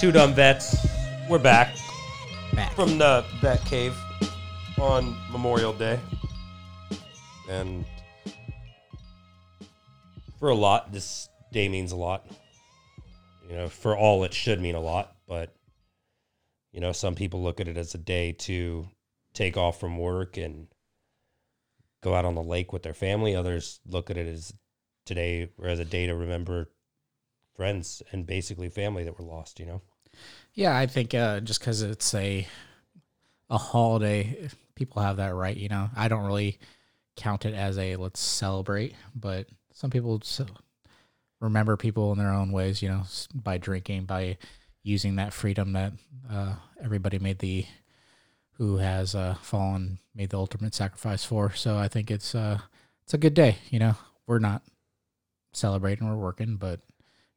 Two Dumb Vets. We're back Back. from the Vet Cave on Memorial Day. And for a lot, this day means a lot. You know, for all, it should mean a lot. But, you know, some people look at it as a day to take off from work and go out on the lake with their family. Others look at it as today or as a day to remember friends and basically family that were lost, you know? Yeah, I think uh, just because it's a a holiday, people have that right. You know, I don't really count it as a let's celebrate, but some people remember people in their own ways. You know, by drinking, by using that freedom that uh, everybody made the who has uh, fallen made the ultimate sacrifice for. So I think it's uh, it's a good day. You know, we're not celebrating, we're working, but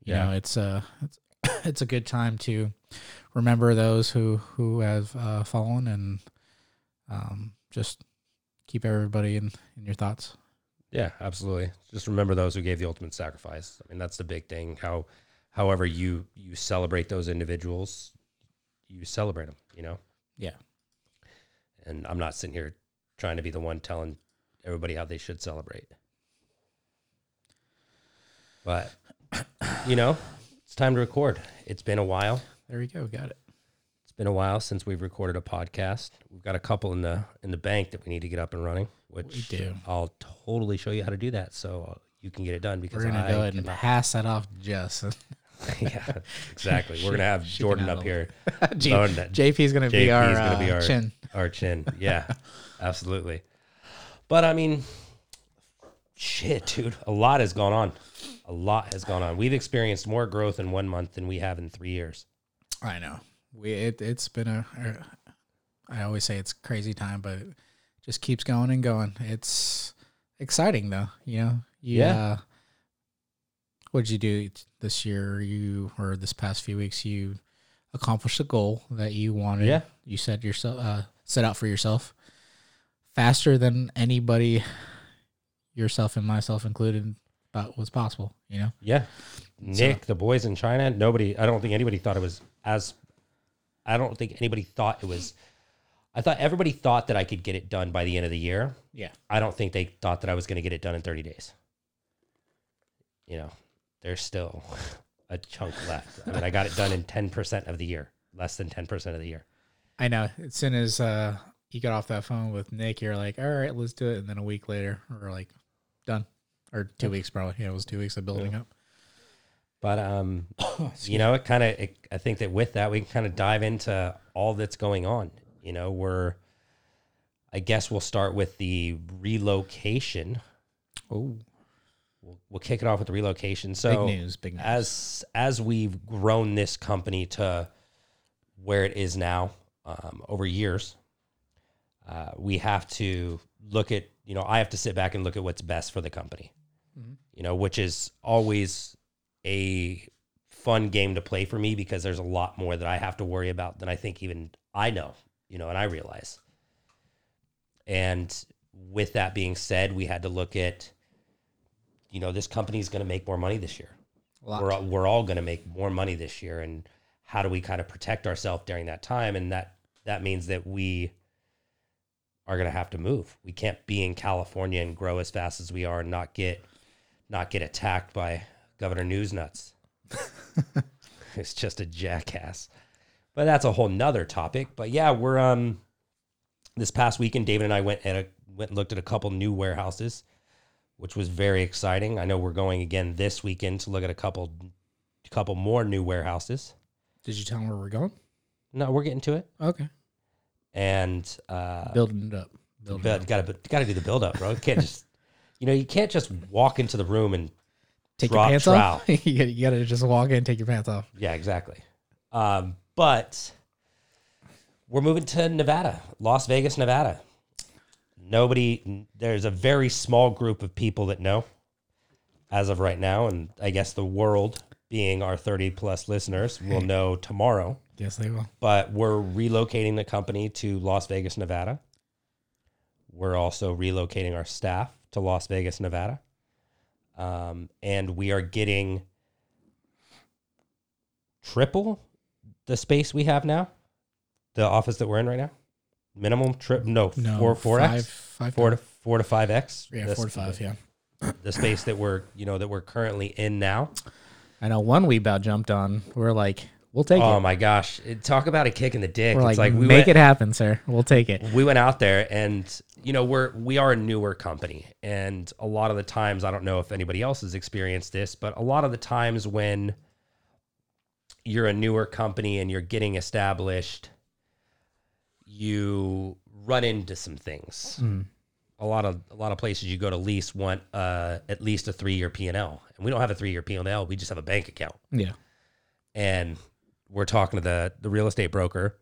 you Yeah. know, it's uh, it's it's a good time to remember those who who have uh, fallen and um, just keep everybody in in your thoughts. Yeah, absolutely. Just remember those who gave the ultimate sacrifice. I mean, that's the big thing. How, however you you celebrate those individuals, you celebrate them. You know. Yeah. And I'm not sitting here trying to be the one telling everybody how they should celebrate. But you know, it's time to record. It's been a while. There we go, got it. It's been a while since we've recorded a podcast. We've got a couple in the in the bank that we need to get up and running, which We do. I'll totally show you how to do that so you can get it done because We're gonna I go ahead and cannot. pass that off to Jess. yeah, exactly. We're gonna have She can Jordan up handle here, J- throwing that- JP's gonna JP be our, is gonna be uh, our- chin. our chin. Yeah, absolutely. But I mean, shit, dude, a lot has gone on. A lot has gone on. We've experienced more growth in one month than we have in three years. I know. We it it's been a. I always say it's crazy time, but it just keeps going and going. It's exciting though. You know. You, Yeah. Uh, what did you do this year? You or this past few weeks? You accomplished a goal that you wanted. Yeah. You set yourself uh, set out for yourself faster than anybody, yourself and myself included, thought was possible. You know. Yeah. Nick, the boys in China, nobody, I don't think anybody thought it was as, I don't think anybody thought it was, I thought everybody thought that I could get it done by the end of the year. Yeah. I don't think they thought that I was going to get it done in 30 days. You know, there's still a chunk left. I mean, I got it done in 10% of the year, less than 10% of the year. I know. As soon as uh, you got off that phone with Nick, you're like, all right, let's do it. And then a week later, we're like, done. Or two weeks, probably. Yeah, it was two weeks of building up. But, um, you know, it kind of, I think that with that, we can kind of dive into all that's going on. You know, we're, I guess we'll start with the relocation. Oh, We'll, we'll kick it off with the relocation. big news. Big news. as as we've grown this company to where it is now um, over years, uh, we have to look at you know I have to sit back and look at what's best for the company. You know, which is always a fun game to play for me because there's a lot more that I have to worry about than I think even I know. You know, and I realize. And with that being said, we had to look at, you know, this company is going to make more money this year we're all, we're all going to make more money this year and how do we kind of protect ourselves during that time and that that means that we are going to have to move we can't be in california and grow as fast as we are and not get not get attacked by governor newsnuts it's just a jackass but that's a whole nother topic but yeah we're um this past weekend david and i went and went and looked at a couple new warehouses which was very exciting. I know we're going again this weekend to look at a couple couple more new warehouses. Did you tell him where we're going? No, we're getting to it. Okay. And uh Building it up. Building it up. got to got to do the build up, bro. Can't just you know, you can't just walk into the room and Take drop your pants trowel. off. you, gotta, you gotta just walk in and take your pants off. yeah, exactly. Um but we're moving to Nevada, Las Vegas, Nevada. Nobody there's a very small group of people that know as of right now and I guess the world being our 30 plus listeners will know tomorrow. Yes, they will. but we're relocating the company to Las Vegas, Nevada. We're also relocating our staff to Las Vegas, Nevada. Um, and we are getting triple the space we have now, the office that we're in right now, minimum trip no, No, four four five, x five, four to four to five x. yeah, the, four to five. Yeah, The space that we're you know that we're currently in now. I know one we about jumped on. We're like, we'll take it. oh it. my gosh! It, talk about a kick in the dick. We're it's like, like we make went, it happen, sir. We'll take it. we went out there and you know we're we are a newer company and a lot of the times i don't know if anybody else has experienced this but a lot of the times when you're a newer company and you're getting established you run into some things Mm. a lot of a lot of places you go to lease want uh, at least a three year p&l and we don't have a three year p&l we just have a bank account Yeah, and we're talking to the the real estate broker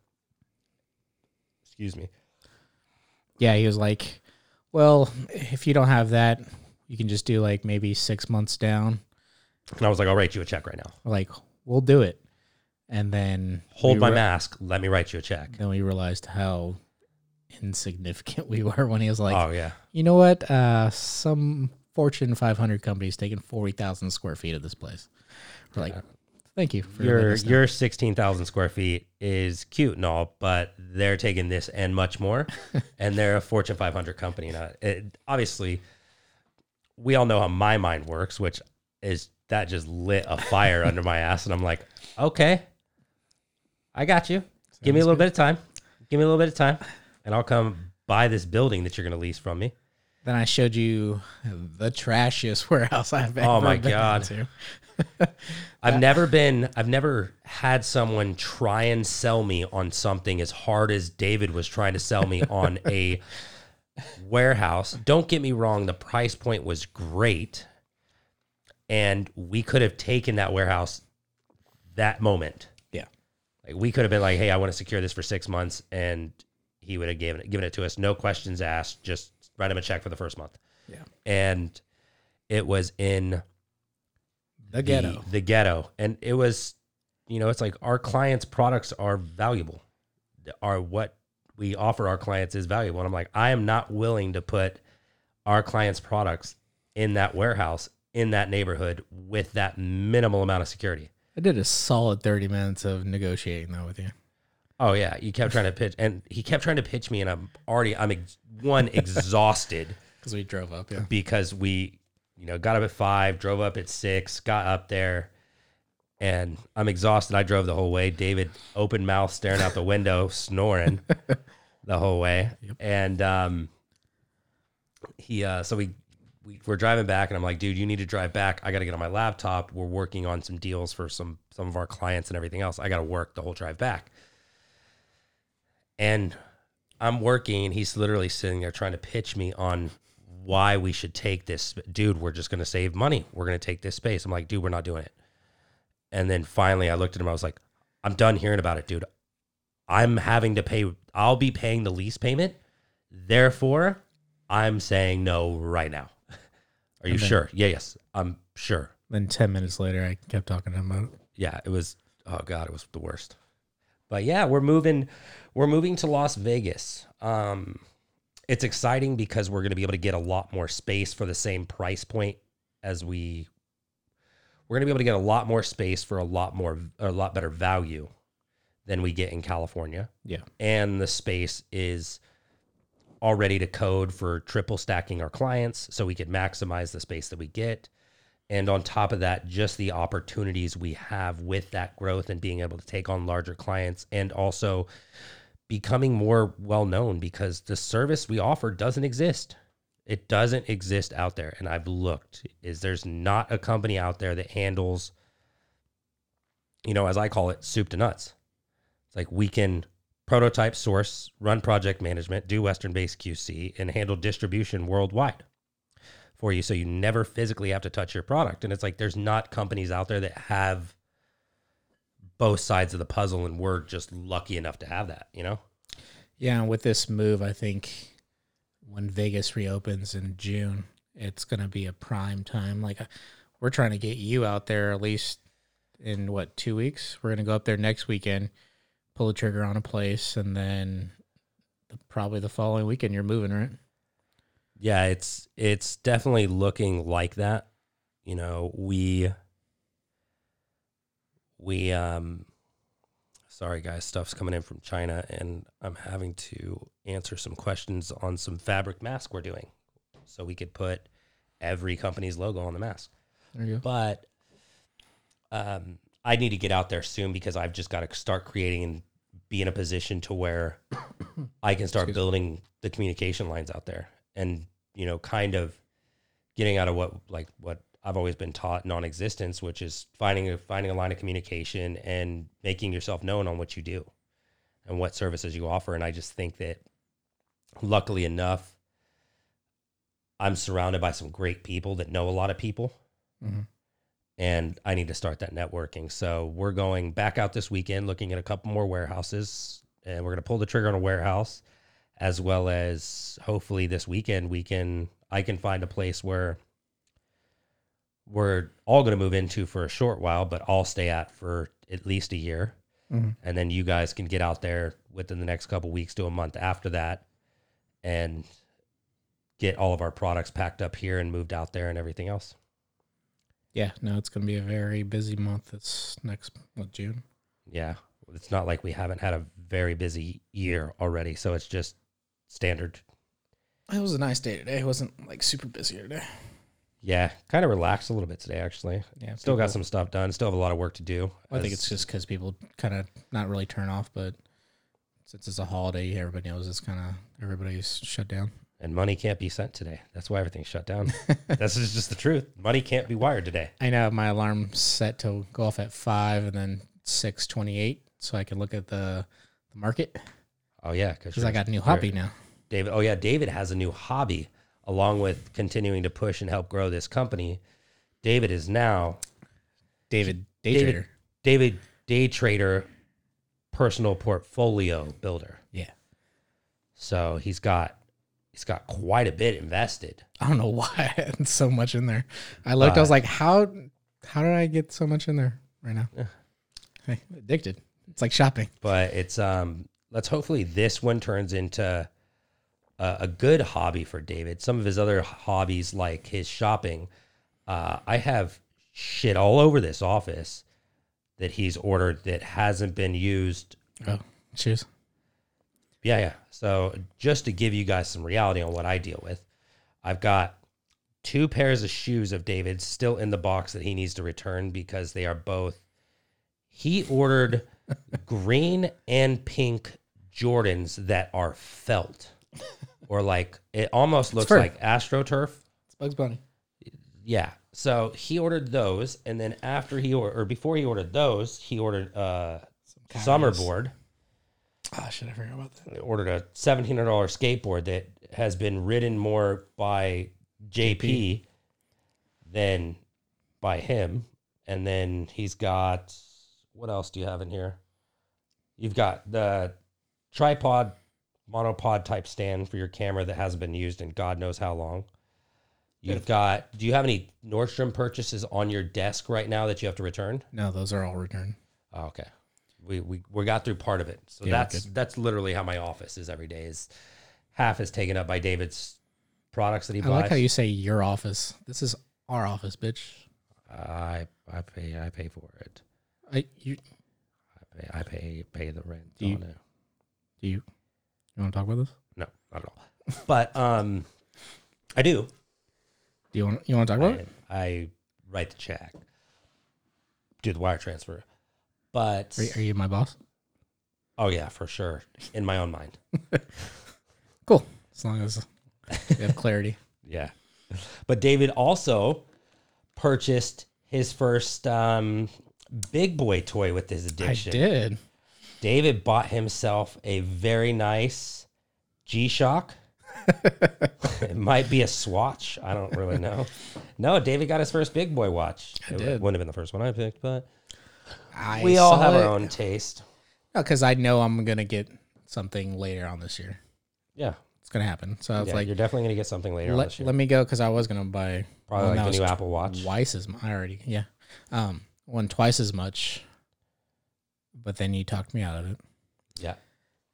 excuse me yeah. He was like, well, if you don't have that, you can just do like maybe six months down. and i was like i'll write you a check right now like, we'll do it. And then hold my re- mask let me write you a check Then we realized how insignificant we were when he was like, oh yeah you know what? Uh, some Fortune 500 companies taking 40,000 square feet of this place. We're like, thank you for your your 16,000 square feet is cute and all but they're taking this and much more and they're a fortune 500 company. Now it, obviously we all know how my mind works which is that just lit a fire under my ass and i'm like okay i got you. Give me a Sounds little bit of time. Give me a little bit of time and i'll come buy this building that you're going to lease from me Then I showed you the trashiest warehouse I've oh ever Oh my been God. to. I've never been, I've never had someone try and sell me on something as hard as David was trying to sell me on a warehouse. Don't get me wrong, the price point was great. And we could have taken that warehouse that moment. Yeah. Like we could have been like, hey, I want to secure this for six months. And he would have given it, given it to us, no questions asked, just write him a check for the first month. Yeah. And it was in The ghetto. the ghetto and it was you know it's like our clients products are valuable are what we offer our clients is valuable and i'm like i am not willing to put our clients products in that warehouse in that neighborhood with that minimal amount of security I did a solid 30 minutes of negotiating though with you. Oh yeah you kept trying to pitch and he kept trying to pitch me and i'm already i'm ex- one exhausted Because we drove up, yeah. because we, you know, got up at five, drove up at six, got up there, and I'm exhausted. I drove the whole way. David, open mouth, staring out the window, snoring the whole way, and um, he, uh, so we, we we're driving back, and I'm like, dude, you need to drive back. I got to get on my laptop. We're working on some deals for some some of our clients and everything else. I got to work the whole drive back, and I'm working, he's literally sitting there trying to pitch me on why we should take this. Dude, we're just going to save money. We're going to take this space. I'm like, dude, we're not doing it. And then finally, I looked at him. I was like, I'm done hearing about it, dude. I'm having to pay. I'll be paying the lease payment. Therefore, I'm saying no right now. Are you Okay. sure? Yeah, yes, I'm sure. Then 10 minutes later, I kept talking to him about it. yeah, it was oh god, it was the worst. But yeah, we're moving we're moving to Las Vegas. Um it's exciting because we're going to be able to get a lot more space for the same price point as we we're going to be able to get a lot more space for a lot more a lot better value than we get in California. Yeah. And the space is all ready to code for triple stacking our clients so we could maximize the space that we get. And on top of that, just the opportunities we have with that growth and being able to take on larger clients and also becoming more well known because the service we offer doesn't exist. It doesn't exist out there. And I've looked, is there's not a company out there that handles, you know, as I call it, soup to nuts. It's like we can prototype source, run project management, do Western based QC, and handle distribution worldwide for you. So you never physically have to touch your product. And it's like there's not companies out there that have both sides of the puzzle, and we're just lucky enough to have that, you know? Yeah, and with this move, I think when Vegas reopens in June, it's going to be a prime time. Like, uh, we're trying to get you out there at least in what, two weeks? We're going to go up there next weekend, pull the trigger on a place, and then probably the following weekend you're moving, right? Yeah, it's it's definitely looking like that. You know, we we um sorry guys, stuff's coming in from China, and I'm having to answer some questions on some fabric mask we're doing, so we could put every company's logo on the mask. There you go. But um, I need to get out there soon because I've just got to start creating and be in a position to where I can start Excuse- building the communication lines out there, and you know, kind of getting out of what like what I've always been taught non-existence, which is finding a finding a line of communication and making yourself known on what you do and what services you offer. And I just think that, luckily enough, I'm surrounded by some great people that know a lot of people Mhm. and I need to start that networking. So we're going back out this weekend, looking at a couple more warehouses, and we're going to pull the trigger on a warehouse, as well as hopefully this weekend we can I can find a place where we're all going to move into for a short while, but I'll stay at for at least a year, Mhm. and then you guys can get out there within the next couple weeks to a month after that, and get all of our products packed up here and moved out there and everything else. Yeah, no, it's gonna be a very busy month. It's next what June. Yeah. It's not like we haven't had a very busy year already. So it's just standard. It was a nice day today. It wasn't like super busy today. Yeah. Kind of relaxed a little bit today, actually. Yeah, Still got people- some stuff done. Still have a lot of work to do. I think as- it's just because people kind of not really turn off, but since it's a holiday, everybody knows it's kind of everybody's shut down. and money can't be sent today. That's why everything's shut down. That's just, just the truth. Money can't be wired today. I know my alarm set to go off at five and then six twenty eight, so I can look at the the market Oh, yeah. Because I got a new hobby now. David. Oh, yeah. David has a new hobby along with continuing to push and help grow this company. David is now David day David- trader. David Day Trader Personal Portfolio Builder. Yeah, So he's got he's got quite a bit invested. I don't know why I had so much in there. I looked. I was like, how how did I get so much in there right now? Yeah. Hey, addicted. It's like shopping. But it's um let's hopefully this one turns into a, a good hobby for David. Some of his other hobbies like his shopping, uh, I have shit all over this office that he's ordered that hasn't been used. Oh, cheers. Yeah, yeah. So just to give you guys some reality on what I deal with, I've got two pairs of shoes of David's still in the box that he needs to return because they are both. He ordered green and pink Jordans that are felt, or like it almost looks fur. like AstroTurf. It's Bugs Bunny. Yeah. So he ordered those, and then after he or, or before he ordered those, he ordered uh, summer board. Oh shit! I forgot about that. ordered a seventeen hundred dollar skateboard that has been ridden more by JP, than by him, and then he's got what else do you have in here? You've got the tripod, monopod type stand for your camera that hasn't been used in God knows how long. You've got. Do you have any Nordstrom purchases on your desk right now that you have to return? No, those are all returned. Oh, okay. We, we we got through part of it. So Yeah, that's that's literally how my office is every day. Is half is taken up by David's products that he I buys. like how you say your office. This is our office, bitch. I I pay I pay for it. I you I pay I pay pay the rent Do you- on it. Do you you want to talk about this? No, not at all. But um, I do. Do you want you want to talk about it? I, I write the check, do the wire transfer. But Are, are you my boss? oh yeah, for sure, in my own mind. Cool. As long as we have clarity. Yeah. But David also purchased his first um, big boy toy with his I addiction. did. David bought himself a very nice G Shock. it might be a Swatch. I don't really know. No, David got his first big boy watch. I it did. wouldn't have been the first one I picked, but I we all have it. our own taste. because I know I'm gonna get something later on this year. Yeah. It's gonna happen. So I was yeah like, you're definitely going to get something later on let, this year. let me go because I was gonna buy Probably like the new Apple Watch. twice as much. I already yeah, um, one twice as much. But then you talked me out of it, Yeah.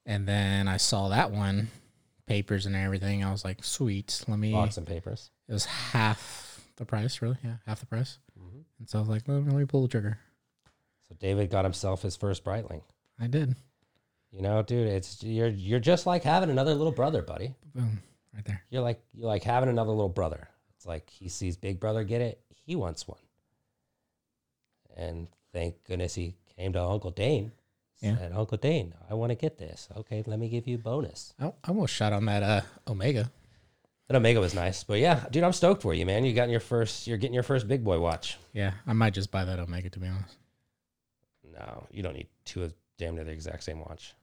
and then I saw that one, papers and everything. I was like, sweet. Let me. Box and papers. It was half the price, really. Yeah, half the price. Mhm. And so I was like, let me, let me pull the trigger. So David got himself his first Breitling. I did. You know, dude, it's you're you're just like having another little brother, buddy. Boom. Right there. You're like you're like having another little brother. It's like he sees big brother get it, he wants one. And thank goodness he came to Uncle Dane. Yeah. Said, Uncle Dane, I want to get this. Okay, let me give you a bonus. I I almost shot on that uh, Omega. That Omega was nice, but yeah, dude, I'm stoked for you, man. You got your first. You're getting your first big boy watch. Yeah, I might just buy that Omega to be honest. No, you don't need two of damn near the exact same watch.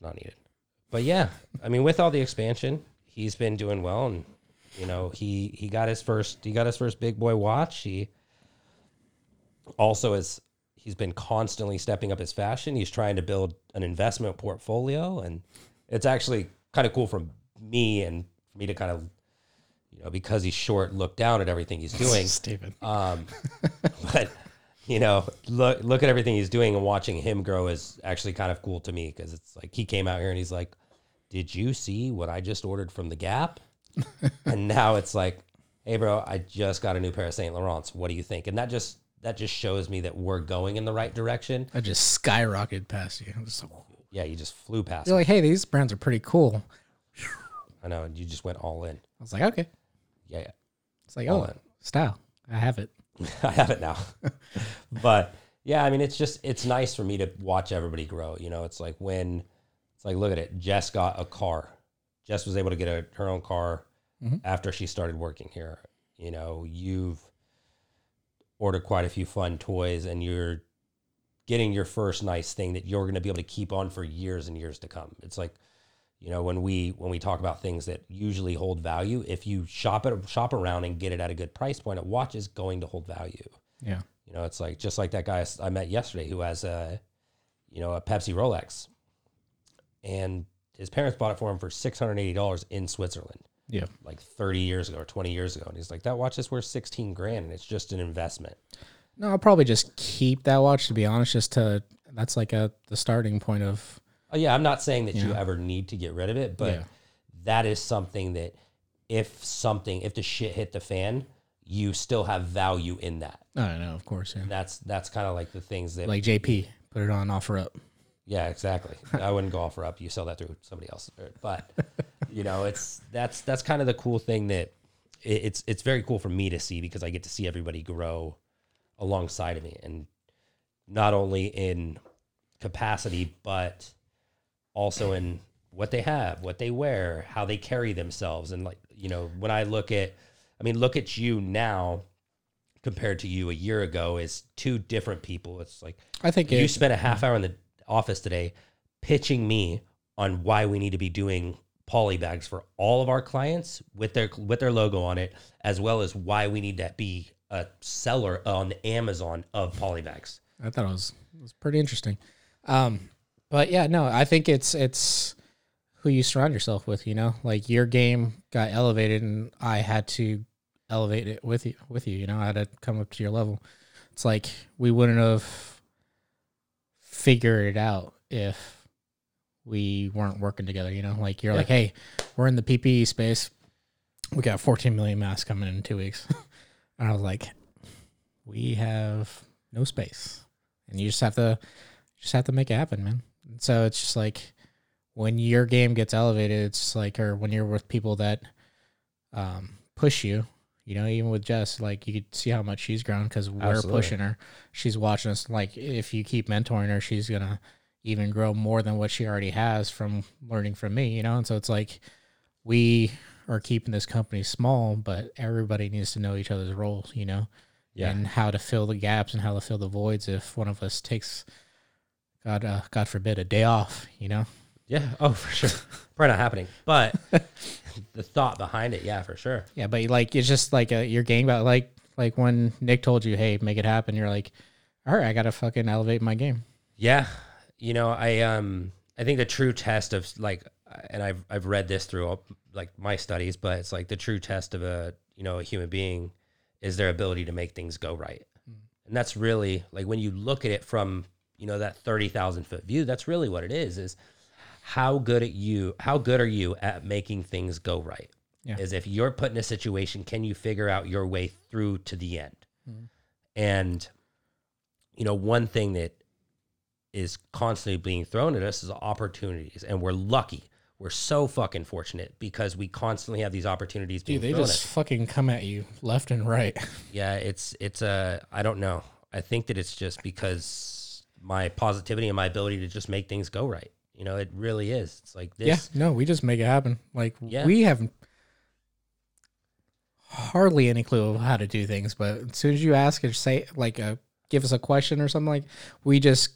Not needed. But yeah, I mean, with all the expansion, he's been doing well, and you know, he he got his first he got his first big boy watch. He also is he's been constantly stepping up his fashion. He's trying to build an investment portfolio, and it's actually kind of cool for me and for me to kind of you know because he's short look down at everything he's doing. Stephen Um, but you know, look look at everything he's doing and watching him grow is actually kind of cool to me because it's like he came out here and he's like, "Did you see what I just ordered from the Gap?" and now it's like, "Hey, bro, I just got a new pair of Saint Laurents. What do you think?" And that just that just shows me that we're going in the right direction. I just skyrocketed past you. I'm just like, Yeah, you just flew past. You're me. like, hey, these brands are pretty cool. I know, and you just went all in. I was like, okay. Yeah, yeah. It's like, All oh, in. style. I have it. I have it now. but yeah, I mean, it's just it's nice for me to watch everybody grow. You know, it's like when it's like look at it. Jess got a car. Jess was able to get a, her own car Mhm. after she started working here. You know, you've ordered quite a few fun toys, and you're getting your first nice thing that you're going to be able to keep on for years and years to come. It's like you know when we when we talk about things that usually hold value if you shop it shop around and get it at a good price point a watch is going to hold value Yeah. you know, it's like just like that guy I met yesterday who has a, you know, a Pepsi Rolex, and his parents bought it for him for six hundred eighty dollars in Switzerland, Yeah. like thirty years ago or twenty years ago. And he's like, that watch is worth sixteen grand, and it's just an investment. No, I'll probably just keep that watch to be honest, just to that's like a the starting point of Oh yeah, I'm not saying that you Yeah. ever need to get rid of it, but Yeah. that is something that if something if the shit hit the fan, you still have value in that. I know, of course, yeah. That's that's kind of like the things that Like JP, put it on offer up. Yeah, exactly. I wouldn't go offer up. You sell that through somebody else, but you know, it's that's that's kind of the cool thing that it, it's it's very cool for me to see because I get to see everybody grow alongside of me, and not only in capacity but also in what they have, what they wear, how they carry themselves, and like you know, when I look at, I mean, look at you now compared to you a year ago is two different people. It's like I think you it, spent a half hour in the office today pitching me on why we need to be doing poly bags for all of our clients with their with their logo on it, as well as why we need to be a seller on Amazon of poly bags. I thought it was it was pretty interesting. Um, but yeah, no, I think it's it's who you surround yourself with. You know, like your game got elevated, and I had to elevate it with you. With you, you know, I had to come up to your level. It's like we wouldn't have figured it out if we weren't working together. You know, like you're Yeah. like, hey, we're in the PPE space. We got 14 million masks coming in in two weeks, and I was like, we have no space and you just have to just have to make it happen man And so it's just like when your game gets elevated it's like or when you're with people that um push you you know even with jess like you could see how much she's grown because we're Absolutely. pushing her she's watching us like if you keep mentoring her she's gonna even grow more than what she already has from learning from me you know and so it's like we are keeping this company small but everybody needs to know each other's roles you know yeah. and how to fill the gaps and how to fill the voids if one of us takes God uh, God forbid a day off, you know. yeah. Oh, for sure. Probably not happening, but the thought behind it, yeah, for sure. Yeah, but like it's just like a, your game about like like when Nick told you, "Hey, make it happen." You're like, "All right, I got to fucking elevate my game." Yeah, you know, I um, I think the true test of like, and I've I've read this through all, like my studies, but it's like the true test of a you know a human being is their ability to make things go right, and that's really like when you look at it from you know that thirty thousand foot view, that's really what it is. Is how good at you, how good are you at making things go right? Yeah. Is if you're put in a situation, can you figure out your way through to the end? Hmm. And you know, one thing that is constantly being thrown at us is opportunities, and we're lucky. We're so fucking fortunate because we constantly have these opportunities being Dude, they just fucking come at you left and right. Yeah, it's it's a I don't know. I think that it's just because my positivity and my ability to just make things go right. You know, it really is. It's like this. Yeah, no, we just make it happen. Like Yeah. we have hardly any clue of how to do things, but as soon as you ask or say like uh give us a question or something like, we just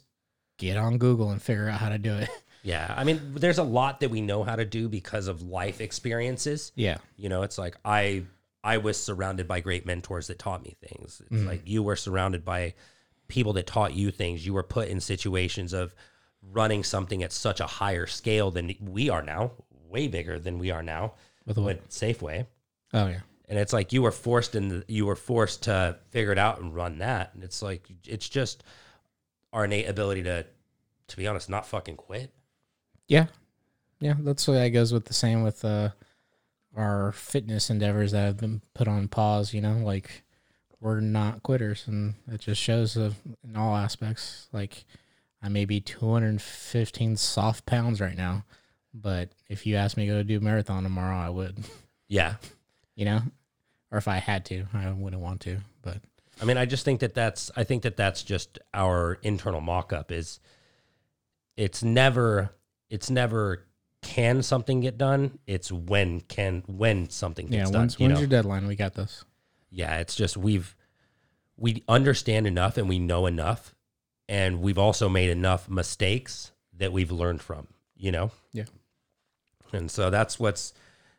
get on Google and figure out how to do it. Yeah, I mean, there's a lot that we know how to do because of life experiences. Yeah, You know, it's like I I was surrounded by great mentors that taught me things. It's Mm-hmm. like you were surrounded by people that taught you things. You were put in situations of running something at such a higher scale than we are now, way bigger than we are now With with Safeway. oh yeah, And it's like you were forced in the, you were forced to figure it out and run that. And it's like it's just our innate ability to to be honest, not fucking quit. yeah, yeah. That's the way that goes with the same with uh our fitness endeavors that have been put on pause. You know, like we're not quitters, and it just shows in all aspects. Like I may be 215 soft pounds right now, but if you asked me to go do a marathon tomorrow, I would. Yeah. You know, or if I had to, I wouldn't want to. But I mean, I just think that that's I think that that's just our internal mock-up is it's never it's never can something get done, it's when can when something yeah, gets done, when's, you when's know. your deadline? We got this. yeah, it's just we've we understand enough and we know enough and we've also made enough mistakes that we've learned from, you know? Yeah. And so that's what's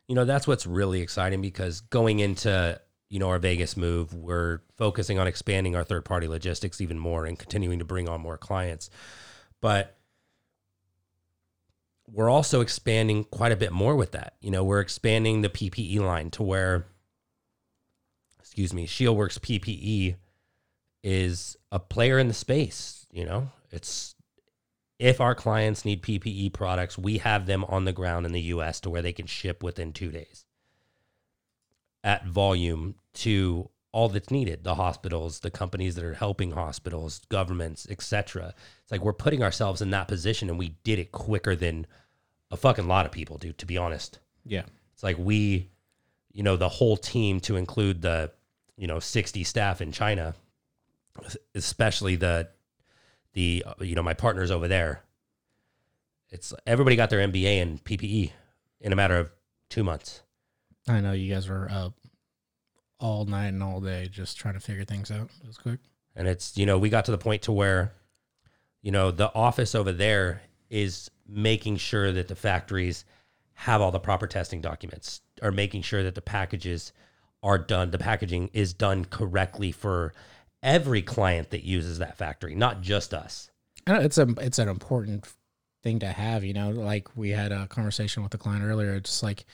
you know, that's what's really exciting because going into you know our Vegas move, we're focusing on expanding our third party logistics even more and continuing to bring on more clients. But we're also expanding quite a bit more with that. You know, we're expanding the PPE line to where excuse me, Shieldworks PPE is a player in the space, you know? It's if our clients need PPE products, we have them on the ground in the US to where they can ship within 2 days at volume to all that's needed, the hospitals, the companies that are helping hospitals, governments, etc. It's like we're putting ourselves in that position and we did it quicker than a fucking lot of people do, to be honest. Yeah. It's like we, you know, the whole team to include the, you know, 60 staff in China, especially the, the, uh, you know, my partners over there. It's everybody got their MBA in PPE in a matter of two months. I know you guys were up all night and all day just trying to figure things out. It was quick. And it's, you know, we got to the point to where, you know, the office over there is making sure that the factories have all the proper testing documents, are making sure that the packages are done, the packaging is done correctly for every client that uses that factory, not just us. It's a it's an important thing to have, you know. Like we had a conversation with the client earlier, just like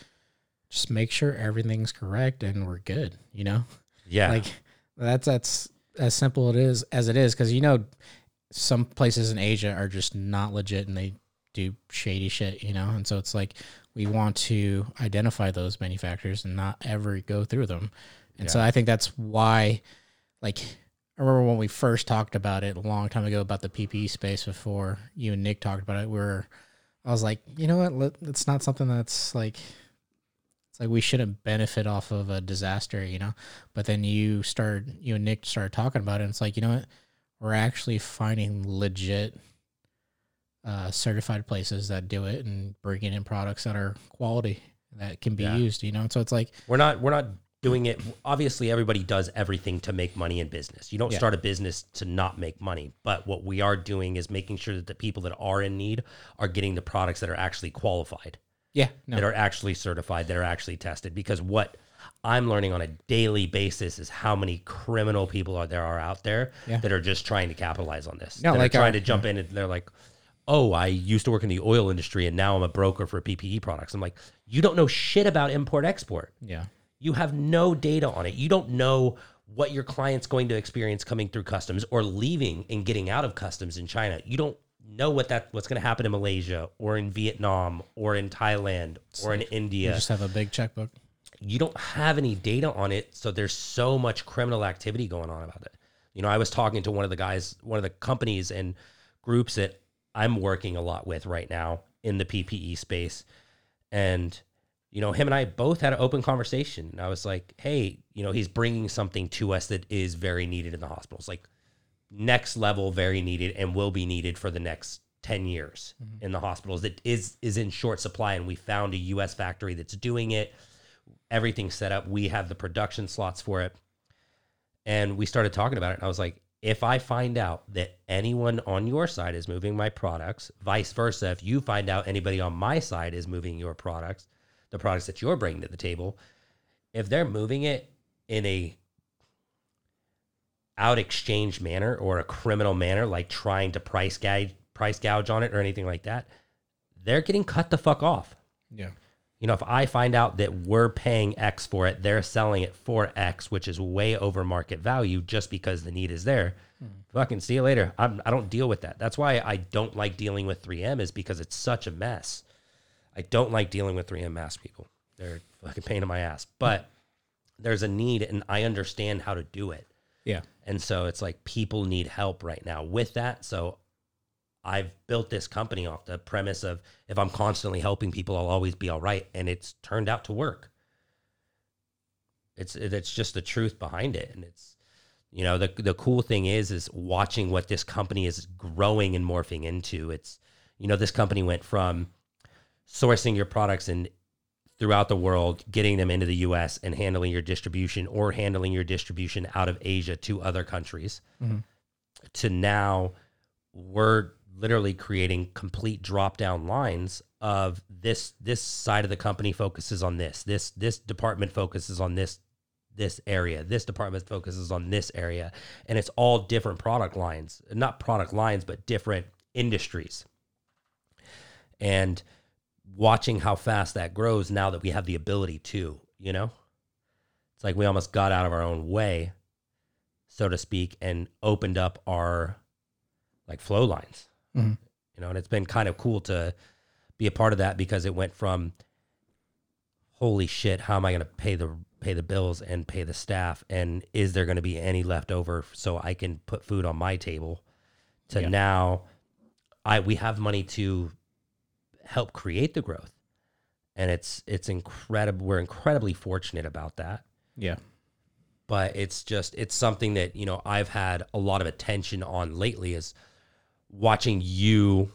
just make sure everything's correct and we're good, you know. Yeah. Like that's that's as simple it is as it is because you know some places in Asia are just not legit and they do shady shit, you know. And so it's like we want to identify those manufacturers and not ever go through them. And so I think that's why, like, I remember when we first talked about it a long time ago about the PPE space before you and Nick talked about it. We were, I was like, you know what? It's not something that's like, it's like we shouldn't benefit off of a disaster, you know. But then you started, you and Nick started talking about it. And it's like, you know what? We're actually finding legit uh, certified places that do it and bringing in products that are quality that can be Yeah. used, you know. And So it's like, We're not we're not doing it obviously everybody does everything to make money in business. You don't Yeah. start a business to not make money, but what we are doing is making sure that the people that are in need are getting the products that are actually qualified, yeah, no, that are actually certified, that are actually tested because what I'm learning on a daily basis is how many criminal people are there are out there Yeah. that are just trying to capitalize on this. No, that like trying our- to uh, jump in and they're like, "Oh, I used to work in the oil industry and now I'm a broker for PPE products." I'm like, "You don't know shit about import export." yeah, you have no data on it. You don't know what your client's going to experience coming through customs or leaving and getting out of customs in China. You don't know what that what's going to happen in Malaysia or in Vietnam or in Thailand or in India. you just have a big checkbook. You don't have any data on it, so there's so much criminal activity going on about it. You know, I was talking to one of the guys, one of the companies, and groups that I'm working a lot with right now in the PPE space. And, you know, him and I both had an open conversation. I was like, hey, you know, he's bringing something to us that is very needed in the hospitals, like next level, very needed and will be needed for the next 10 years mm-hmm. in the hospitals. That is is in short supply and we found a US factory that's doing it. Everything's set up. We have the production slots for it. And we started talking about it. And I was like if I find out that anyone on your side is moving my products vice versa if you find out anybody on my side is moving your products the products that you're bringing to the table if they're moving it in a out exchange manner or a criminal manner like trying to price gouge price gouge on it or anything like that, they're getting cut the fuck off. Yeah. You know, if I find out that we're paying X for it, they're selling it for X, which is way over market value just because the need is there. Hmm. Fucking see you later. I'm, I don't deal with that. That's why I don't like dealing with 3M is because it's such a mess. I don't like dealing with 3M mask people. They're a fucking pain in my ass. But there's a need and I understand how to do it. Yeah. And so it's like people need help right now with that. So I've built this company off the premise of if I'm constantly helping people, I'll always be all right. And it's turned out to work. It's it's just the truth behind it. And it's you know, the the cool thing is is watching what this company is growing and morphing into. It's you know, this company went from sourcing your products and throughout the world, getting them into the US and handling your distribution or handling your distribution out of Asia to other countries. Mm-hmm. To now we're literally creating complete drop down lines of this this side of the company focuses on this this this department focuses on this this area this department focuses on this area and it's all different product lines not product lines but different industries. And watching how fast that grows now that we have the ability to you know it's like we almost got out of our own way so to speak and opened up our like flow lines Mhm. you know and it's been kind of cool to be a part of that because it went from holy shit how am i going to pay the pay the bills and pay the staff and is there going to be any left over so i can put food on my table to Yeah. now i we have money to help create the growth. And it's it's incredible we're incredibly fortunate about that. Yeah. but it's just it's something that you know I've had a lot of attention on lately is watching you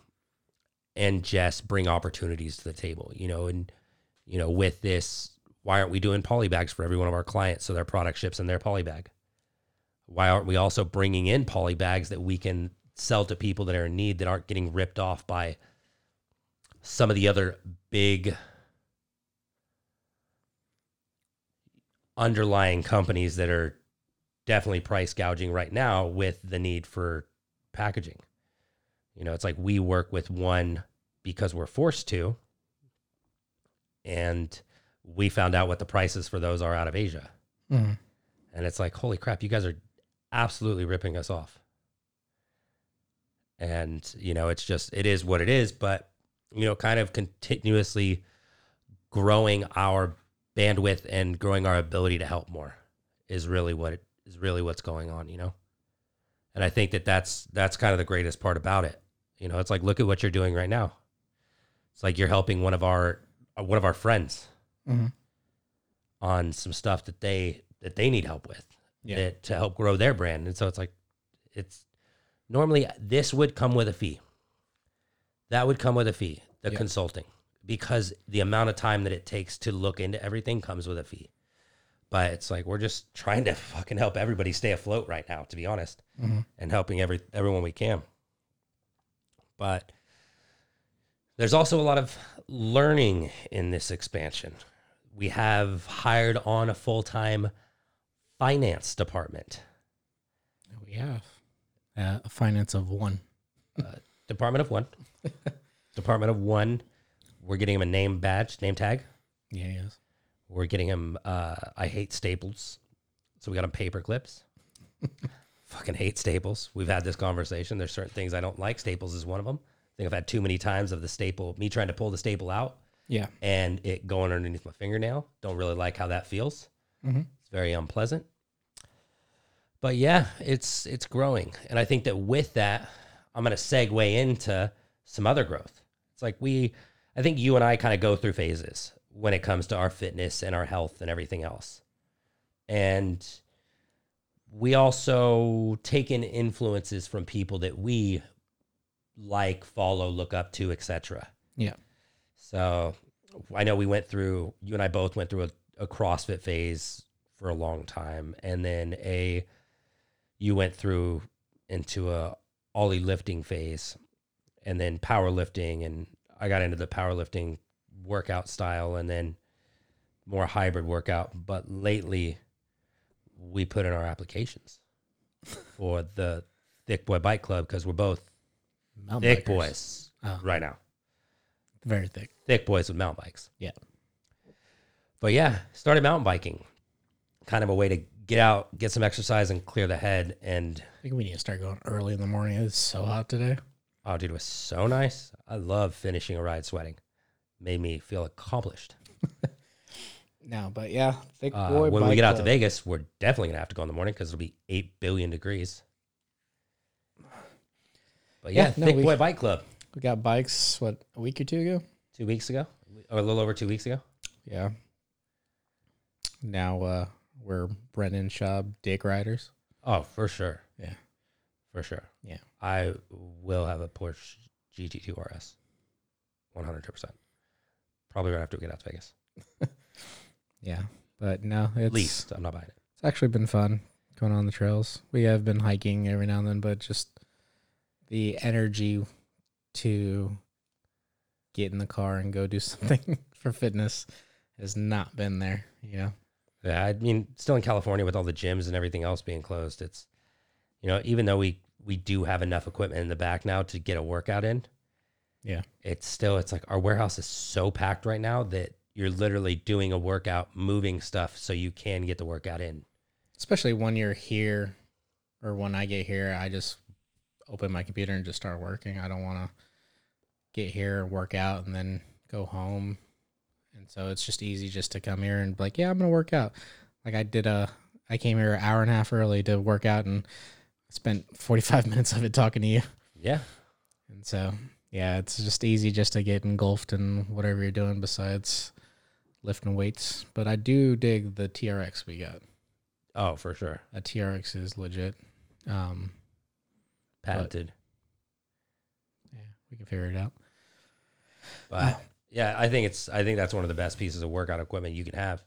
and Jess bring opportunities to the table you know and you know with this why aren't we doing poly bags for every one of our clients? So their product ships in their poly bag. Why aren't we also bringing in poly bags that we can sell to people that are in need that aren't getting ripped off by some of the other big underlying companies that are definitely price gouging right now with the need for packaging. You know, it's like we work with one because we're forced to, and we found out what the prices for those are out of Asia. Mhm. And it's like, holy crap, you guys are absolutely ripping us off. And, you know, it's just, it is what it is, but, you know, kind of continuously growing our bandwidth and growing our ability to help more is really what it is really what's going on, you know? And I think that that's, that's kind of the greatest part about it. You know, it's like, look at what you're doing right now. It's like you're helping one of our, uh, one of our friends Mhm. on some stuff that they, that they need help with Yeah. that, to help grow their brand. And so it's like, it's normally this would come with a fee. That would come with a fee, the Yeah. consulting, because the amount of time that it takes to look into everything comes with a fee. But it's like we're just trying to fucking help everybody stay afloat right now, to be honest, Mhm. and helping every everyone we can. But there's also a lot of learning in this expansion. We have hired on a full time finance department. We have uh, a finance of one. Department of one. Department of one. We're getting him a name badge, name tag. Yeah, yes. We're getting him. Uh, I hate staples, so we got him paper clips. Fucking hate staples. We've had this conversation. There's certain things I don't like. Staples is one of them. I think I've had too many times of the staple, me trying to pull the staple out Yeah. and it going underneath my fingernail. Don't really like how that feels. Mhm. It's very unpleasant. But yeah, it's it's growing, and I think that with that, I'm going to segue into some other growth. It's like we, I think you and I kind of go through phases when it comes to our fitness and our health and everything else. And we also take in influences from people that we like, follow, look up to, etc. Yeah. So I know we went through, you and I both went through a, a CrossFit phase for a long time. And then a, you went through into a Oly lifting phase and then powerlifting. And I got into the powerlifting workout style and then more hybrid workout. But lately, we put in our applications for the Thick Boy Bike Club because we're both Mountain thick bikers. boys Oh, right now. Very thick. Thick boys with mountain bikes. Yeah. But yeah, started mountain biking. Kind of a way to get out, get some exercise, and clear the head. And I think we need to start going early in the morning. It's so hot today. Oh, dude, it was so nice. I love finishing a ride sweating. Made me feel accomplished. No, but yeah, thick Uh, boy. when we get out to. Vegas, we're definitely gonna have to go in the morning because it'll be eight billion degrees. But yeah, Yeah, thick we- boy bike club. we got bikes. What a week or two ago? Two weeks ago, or a little over two weeks ago. Yeah. Now uh, we're Brendan Schaub dick riders. Oh, for sure. Yeah. For sure. Yeah. I will have a Porsche GT2 RS. 100%. Probably right after we get out to Vegas. Yeah, but no, it's At least I'm not buying it. it's actually been fun going on the trails. We have been hiking every now and then, but just the energy to get in the car and go do something for fitness has not been there. You know. Yeah, I mean, still in California with all the gyms and everything else being closed, it's, you know, even though we, we do have enough equipment in the back now to get a workout in, Yeah. it's still, it's like our warehouse is so packed right now that you're literally doing a workout, moving stuff so you can get the workout in. especially when you're here or when I get here, I just open my computer and just start working. I don't want to get here, work out, and then go home. And so it's just easy just to come here and be like, yeah, I'm gonna work out. Like I did a, I came here an hour and a half early to work out, and spent 45 minutes of it talking to you. Yeah. And so yeah, it's just easy just to get engulfed in whatever you're doing besides lifting weights. But I do dig the TRX we got. Oh, for sure. A TRX is legit. Um, Patented. yeah, we can figure it out. But yeah, I think it's I think that's one of the best pieces of workout equipment you can have.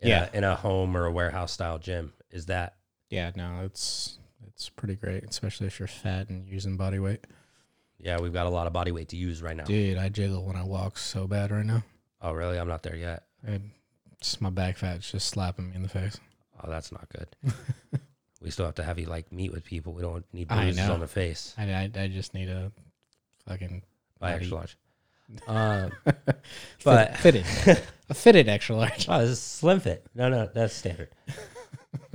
In Yeah. a, in a home or a warehouse style gym is that. Yeah, no, it's it's pretty great, especially if you're fat and using body weight. Yeah, we've got a lot of body weight to use right now. Dude, I jiggle when I walk so bad right now. Oh, really? I'm not there yet. Just my back fat's just slapping me in the face. Oh, that's not good. we still have to have you like meet with people. We don't need bruises on the face. I, I, I just need a fucking body- extra large. Uh, Fit- but fitted, a fitted extra large. oh, this is slim fit. No, no, that's standard.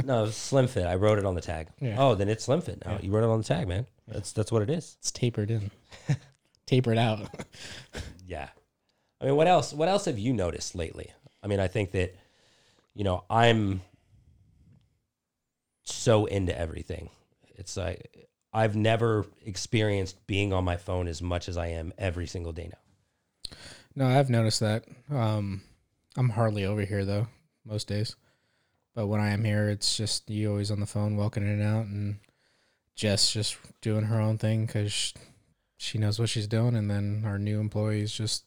No, slim fit. I wrote it on the tag. Yeah. Oh, then it's slim fit now. Yeah. You wrote it on the tag, man. That's that's what it is. It's tapered in, tapered out. Yeah. I mean, what else? What else have you noticed lately? I mean, I think that, you know, I'm so into everything. It's like I've never experienced being on my phone as much as I am every single day now. No, I've noticed that. Um, I'm hardly over here though most days, but when I am here, it's just you always on the phone, walking in and out, and Jess just doing her own thing because she knows what she's doing, and then our new employees just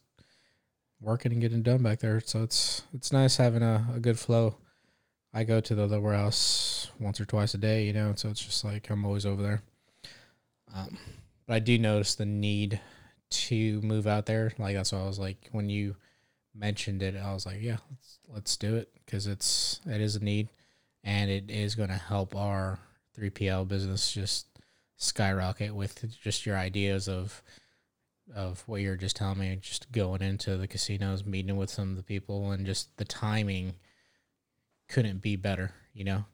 working and getting done back there. So it's it's nice having a, a good flow. I go to the other warehouse once or twice a day, you know, so it's just like I'm always over there. Um, but I do notice the need to move out there. Like that's why I was like, when you mentioned it, I was like, yeah, let's let's do it because it's it is a need, and it is going to help our 3PL business just skyrocket with just your ideas of of what you're just telling me, just going into the casinos, meeting with some of the people, and just the timing couldn't be better, you know,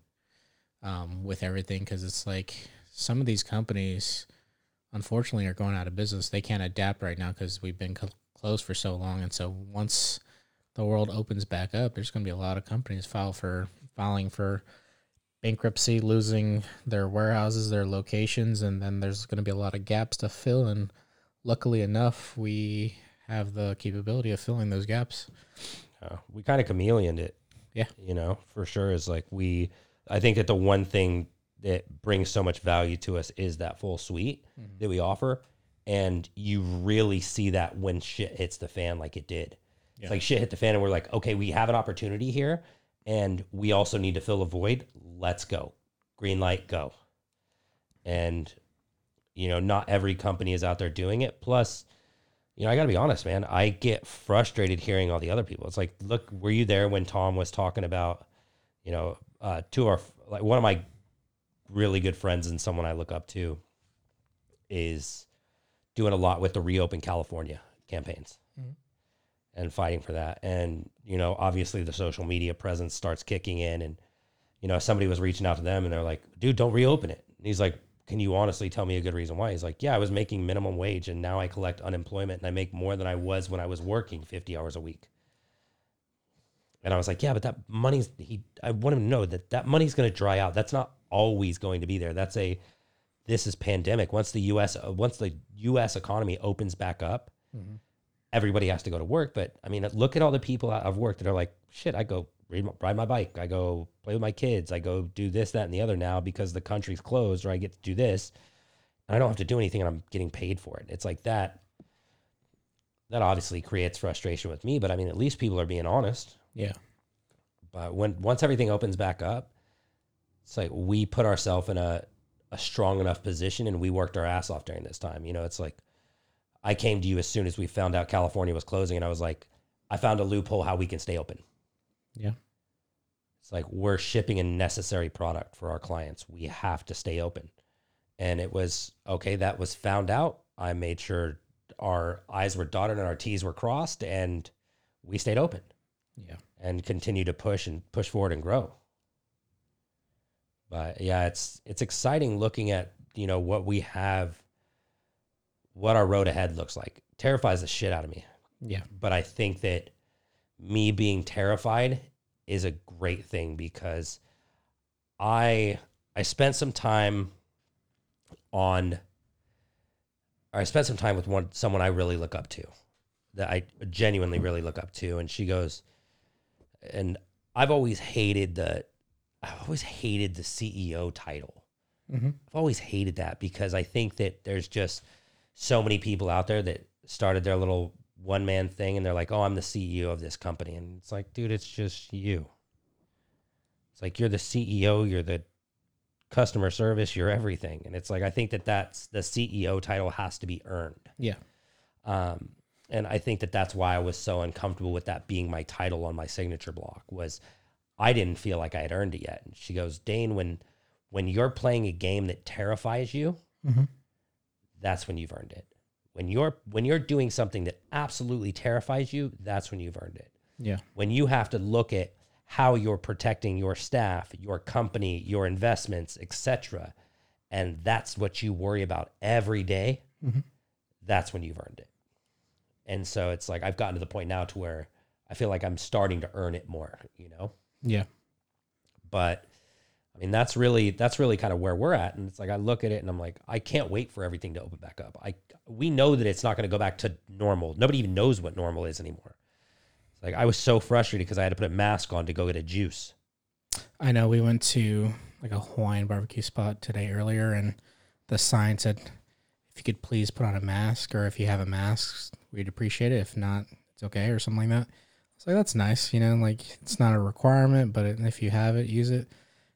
um, with everything because it's like some of these companies unfortunately are going out of business. They can't adapt right now because we've been closed for so long. And so once the world opens back up, there's going to be a lot of companies file for filing for bankruptcy, losing their warehouses, their locations, and then there's going to be a lot of gaps to fill. And luckily enough, we have the capability of filling those gaps. Uh, we kind of chameleoned it. Yeah. You know, for sure is like we, I think that the one thing that brings so much value to us is that full suite that we offer. And you really see that when shit hits the fan like it did. Yeah. It's like shit hit the fan and we're like, okay, we have an opportunity here and we also need to fill a void. Let's go. Green light, go. And, you know, not every company is out there doing it. Plus, you know, I got to be honest, man. I get frustrated hearing all the other people. It's like, look, were you there when Tom was talking about, you know, uh, two of our, like one of my really good friends and someone I look up to is doing a lot with the Reopen California campaigns Mhm. and fighting for that. And, you know, obviously the social media presence starts kicking in. And, you know, somebody was reaching out to them and they're like, dude, don't reopen it. And he's like, can you honestly tell me a good reason why? He's like, yeah, I was making minimum wage and now I collect unemployment and I make more than I was when I was working 50 hours a week. And I was like, yeah, but that money's, he, I want him to know that that money's going to dry out. That's not always going to be there. That's a, this is pandemic. Once the U.S. uh, once the U.S. economy opens back up, Mhm. everybody has to go to work. But I mean, look at all the people out of work that are like, shit, I go read, my- ride my bike, I go play with my kids, I go do this, that, and the other now because the country's closed, or I get to do this, and I don't have to do anything, and I'm getting paid for it. It's like that. That obviously creates frustration with me, but I mean, at least people are being honest. Yeah. But when once everything opens back up, it's like we put ourselves in a, a strong enough position and we worked our ass off during this time. You know, it's like I came to you as soon as we found out California was closing and I was like, I found a loophole how we can stay open. Yeah. It's like we're shipping a necessary product for our clients. We have to stay open. And it was okay, that was found out. I made sure our I's were dotted and our T's were crossed and we stayed open Yeah. and continue to push and push forward and grow. But yeah, it's it's exciting looking at you know what we have, what our road ahead looks like. Terrifies the shit out of me. Yeah. But I think that me being terrified is a great thing because I I spent some time on I spent some time with one someone I really look up to that I genuinely really look up to and she goes and I've always hated the I've always hated the CEO title. Mm-hmm. I've always hated that because I think that there's just so many people out there that started their little one man thing and they're like, "Oh, I'm the CEO of this company." And it's like, "Dude, it's just you." It's like you're the CEO, you're the customer service, you're everything. And it's like I think that that's the CEO title has to be earned. Yeah. Um, and I think that that's why I was so uncomfortable with that being my title on my signature block was I didn't feel like I had earned it yet. And she goes, Dane, when when you're playing a game that terrifies you, Mm-hmm. that's when you've earned it. When you're when you're doing something that absolutely terrifies you, that's when you've earned it. Yeah. When you have to look at how you're protecting your staff, your company, your investments, etc., and that's what you worry about every day, Mhm. that's when you've earned it. And so it's like I've gotten to the point now to where I feel like I'm starting to earn it more, you know? Yeah. but I mean that's really that's really kind of where we're at and it's like I look at it and I'm like I can't wait for everything to open back up. I we know that it's not going to go back to normal. Nobody even knows what normal is anymore. It's like I was so frustrated because I had to put a mask on to go get a juice. I know we went to like a Hawaiian barbecue spot today earlier, and the sign said, "If you could please put on a mask, or if you have a mask, we'd appreciate it. If not, it's okay, or something like that." Like that's nice, you know. Like it's not a requirement, but if you have it, use it.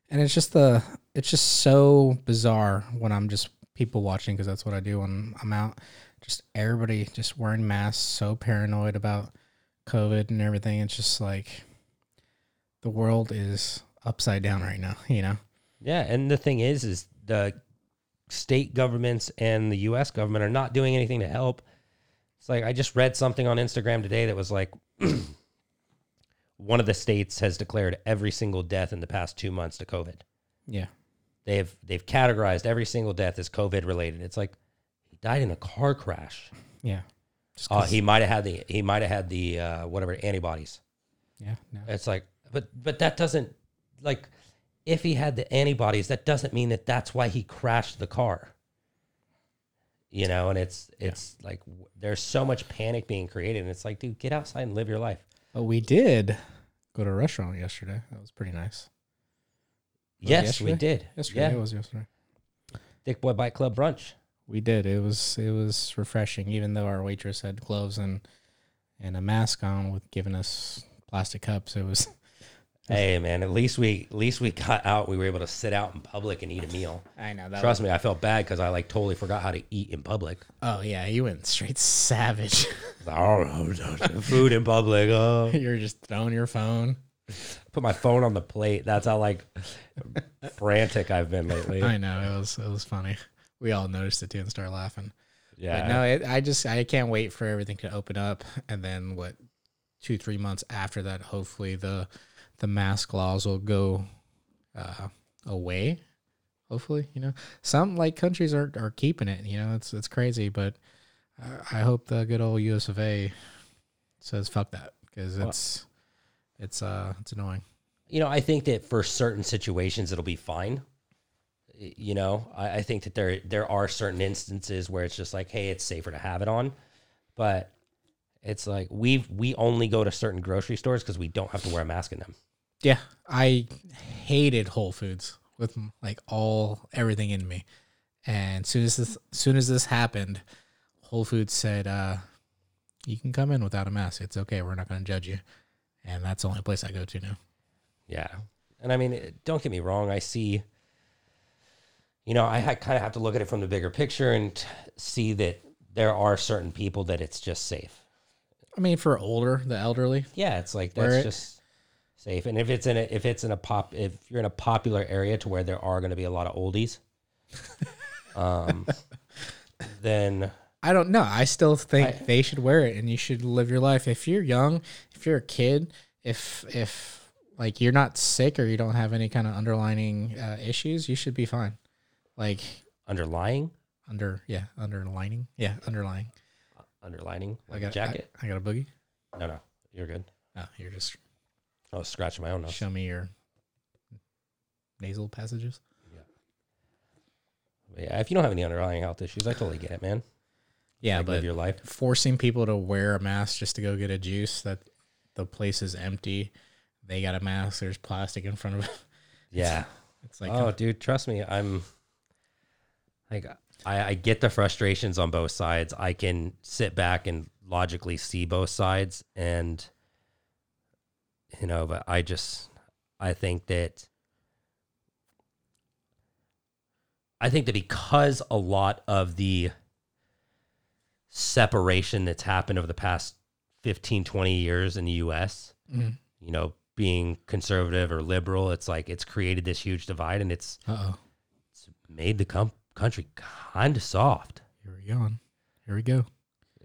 And it's just the it's just so bizarre when I'm just people watching because that's what I do when I'm out. Just everybody just wearing masks, so paranoid about COVID and everything. It's just like the world is upside down right now, you know? Yeah, and the thing is is the state governments and the US government are not doing anything to help. It's like I just read something on Instagram today that was like one of the states has declared every single death in the past 2 months to COVID. Yeah. they've they've categorized every single death as COVID related. It's like he died in a car crash. Yeah. Uh, he might have had the he might have had the uh, whatever antibodies. yeah. No. It's like, but but that doesn't like if he had the antibodies, that doesn't mean that that's why he crashed the car. You know, and it's it's like there's so much panic being created, and it's like, dude, get outside and live your life. But we did go to a restaurant yesterday. That was pretty nice. Was yes, we did. Yesterday yeah, it was yesterday. Thick Boy Bike Club brunch. We did. It was it was refreshing, even though our waitress had gloves and and a mask on with giving us plastic cups. It was Hey man, at least we at least we got out. We were able to sit out in public and eat a meal. I know that. Trust me, I felt bad because I like totally forgot how to eat in public. oh yeah, you went straight savage. Oh, food in public. Oh. You're just throwing your phone. Put my phone on the plate. That's how like frantic I've been lately. I know it was it was funny. We all noticed it too and started laughing. Yeah. But no, it, I just I can't wait for everything to open up, and then what, two three months after that, hopefully the the mask laws will go uh, away. Hopefully, you know, some like countries are are keeping it. You know, it's it's crazy, but uh, I hope the good old U.S. of A. says fuck that because Well- it's it's uh it's annoying. you know, I think that for certain situations it'll be fine. You know, I, I think that there there are certain instances where it's just like, hey, it's safer to have it on, but it's like we we only go to certain grocery stores because we don't have to wear a mask in them. Yeah, I hated Whole Foods with like all everything in me. And soon as this soon as this happened, Whole Foods said, uh, "You can come in without a mask. It's okay. We're not going to judge you." And that's the only place I go to now. Yeah. And I mean, don't get me wrong. I see, you know, I kind of have to look at it from the bigger picture and t- see that there are certain people that it's just safe. I mean, for older, the elderly, Yeah, it's like that's it- just safe. And if it's in a if it's in a pop if you're in a popular area to where there are going to be a lot of oldies, um, then I don't know. I still think I- they should wear it, and you should live your life. If you're young, if you're a kid, if if like you're not sick or you don't have any kind of underlining uh, issues, you should be fine. Like underlying under yeah underlining yeah underlying. underlining I like got a jacket. I, I got a boogie. no, no, you're good. Oh, you're just I was scratching my own nose. show me your nasal passages. Yeah, if you don't have any underlying health issues, I totally get it, man. Yeah, like, but live your life. forcing people to wear a mask just to go get a juice that the place is empty. They got a mask. There's plastic in front of it. Yeah. It's like oh, dude, trust me, I'm like I, I get the frustrations on both sides. I can sit back and logically see both sides, and you know, but I just I think that I think that because a lot of the separation that's happened over the past 15 20 years in the US Mhm. you know being conservative or liberal it's like it's created this huge divide and it's uh oh, it's made the com- country kind of soft. here we go. Here we go.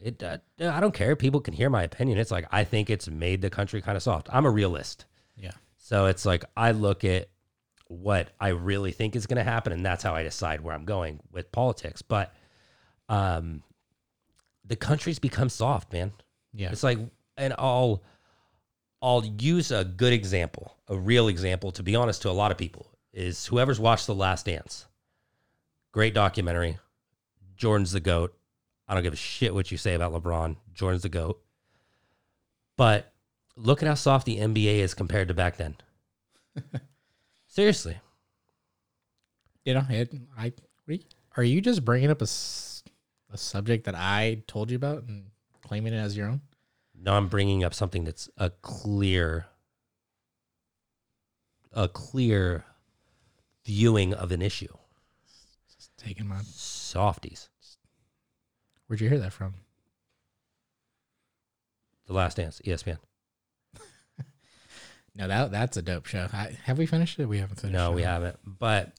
It uh, I don't care. People can hear my opinion. It's like I think it's made the country kind of soft. I'm a realist. Yeah. So it's like I look at what I really think is going to happen and that's how I decide where I'm going with politics. But um the country's become soft, man. Yeah. It's like, and I'll, I'll use a good example, a real example, to be honest to a lot of people, is whoever's watched The Last Dance. Great documentary. Jordan's the GOAT. I don't give a shit what you say about LeBron. Jordan's the GOAT. But look at how soft the NBA is compared to back then. Seriously. You know, it, I are you, just bringing up a, a subject that I told you about and claiming it as your own? No, I'm bringing up something that's a clear, a clear viewing of an issue. Just taking my. Softies. Where'd you hear that from? The Last Dance, ESPN. No, that that's a dope show. I, have we finished it? We haven't finished. No, it. we haven't. But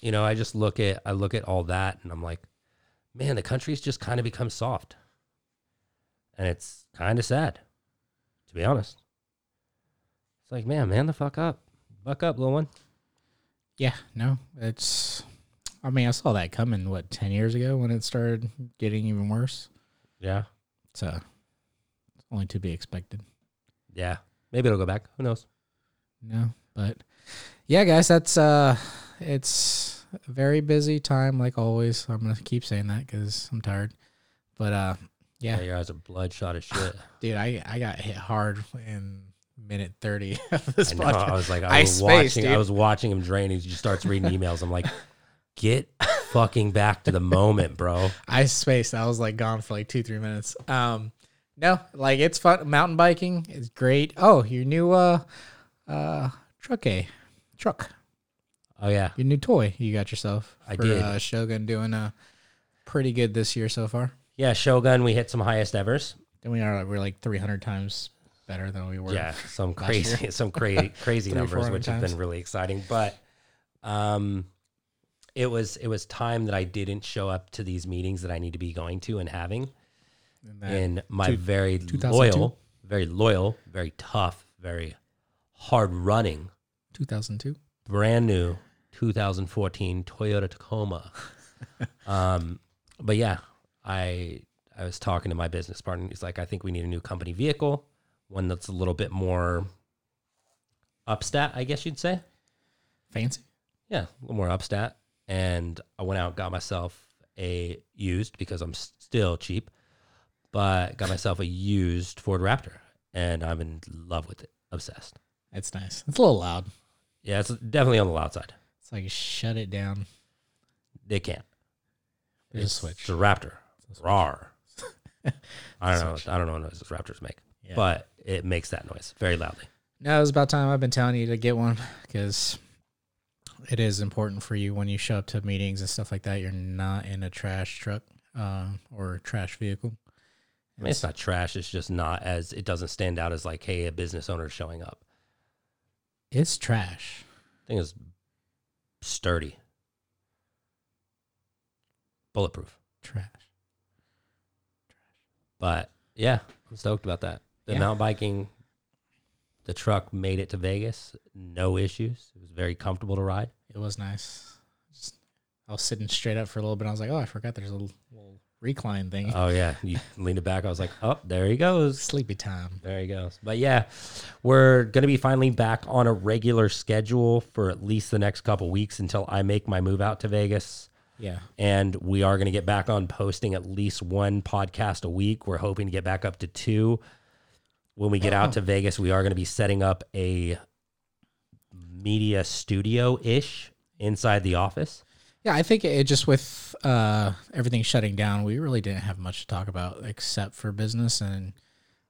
you know, I just look at I look at all that, and I'm like, man, the country's just kind of become soft, and it's kind of sad, to be honest. It's like, man, man, the fuck up, buck up, little one. Yeah, no, it's. I mean, I saw that coming. What ten years ago when it started getting even worse. Yeah, So, it's only to be expected. yeah. Maybe it'll go back. Who knows? No, but yeah, guys, that's uh, it's a very busy time like always. I'm gonna keep saying that because I'm tired. But uh, yeah, Yeah, your eyes are bloodshot as shit. dude, I I got hit hard in minute thirty of this I know. I was like, I I was spaced, watching. I was watching him drain. He just starts reading emails. I'm like, get fucking back to the moment, bro. I spaced. I was like gone for like two, three minutes. Um, no, like it's fun. Mountain biking is great. Oh, your new uh, uh, truck a truck. Oh yeah, Your new toy you got yourself. I for, did. Uh, Shogun doing uh pretty good this year so far. yeah. Shogun, we hit some highest evers. Then we are we're like three hundred times better than we were. Yeah, some crazy, some crazy, crazy numbers, 400 which have been really exciting. But, um, it was it was time that I didn't show up to these meetings that I need to be going to and having. And and my two- very loyal, very loyal, very tough, very hard running, 2002. brand new 2014 Toyota Tacoma. um, but yeah, I I was talking to my business partner. He's like, I think we need a new company vehicle, one that's a little bit more upstat, I guess you'd say. Fancy. Yeah, a little more upstat. And I went out and got myself a used because I'm still cheap, but got myself a used Ford Raptor, and I'm in love with it, obsessed. It's nice. It's a little loud. Yeah, it's definitely on the loud side. It's like shut it down. They can't. There's a switch. It's the Raptor. Rar. I don't know. I don't know what noises Raptors make, Yeah. but it makes that noise very loudly. No, it was about time. I've been telling you to get one because it is important for you when you show up to meetings and stuff like that. You're not in a trash truck uh, or trash vehicle. I mean, it's not trash. It's just not as it doesn't stand out as like, hey, a business owner showing up. It's trash. thing is sturdy, bulletproof. Trash. But yeah, I'm stoked about that. The Yeah. mountain biking, the truck made it to Vegas, no issues. It was very comfortable to ride. It was nice. Just, I was sitting straight up for a little bit. I was like, oh, I forgot there's a little, little recline thing. Oh yeah, you leaned it back. I was like, oh, there he goes. Sleepy time. There he goes. But yeah, we're gonna be finally back on a regular schedule for at least the next couple weeks until I make my move out to Vegas. Yeah. and we are going to get back on posting at least one podcast a week. We're hoping to get back up to two. When we get out to Vegas, we are going to be setting up a media studio ish inside the office. Yeah, I think it just with uh, everything shutting down, we really didn't have much to talk about except for business, and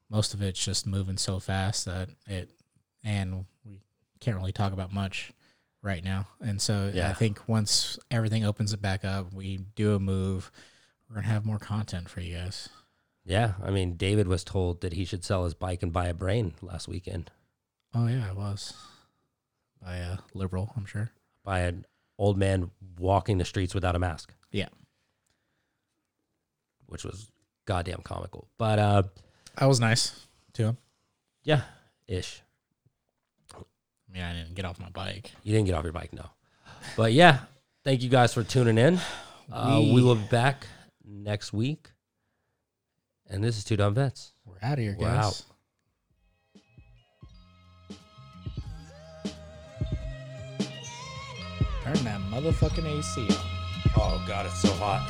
most of it's just moving so fast that it, and we can't really talk about much right now. And so Yeah. I think once everything opens it back up, we do a move, we're gonna have more content for you guys. Yeah, I mean, David was told that he should sell his bike and buy a brain last weekend. Oh yeah, I was by a liberal, I'm sure. By an old man walking the streets without a mask. Yeah. which was goddamn comical. But uh, That was nice to him. yeah, ish. I mean, I didn't get off my bike. You didn't get off your bike, no. But yeah, thank you guys for tuning in. Uh, we We- will be back next week. And this is Two Dumb Vets. We're out of here, We're guys. out. Turn that motherfucking AC on. Oh, God, it's so hot.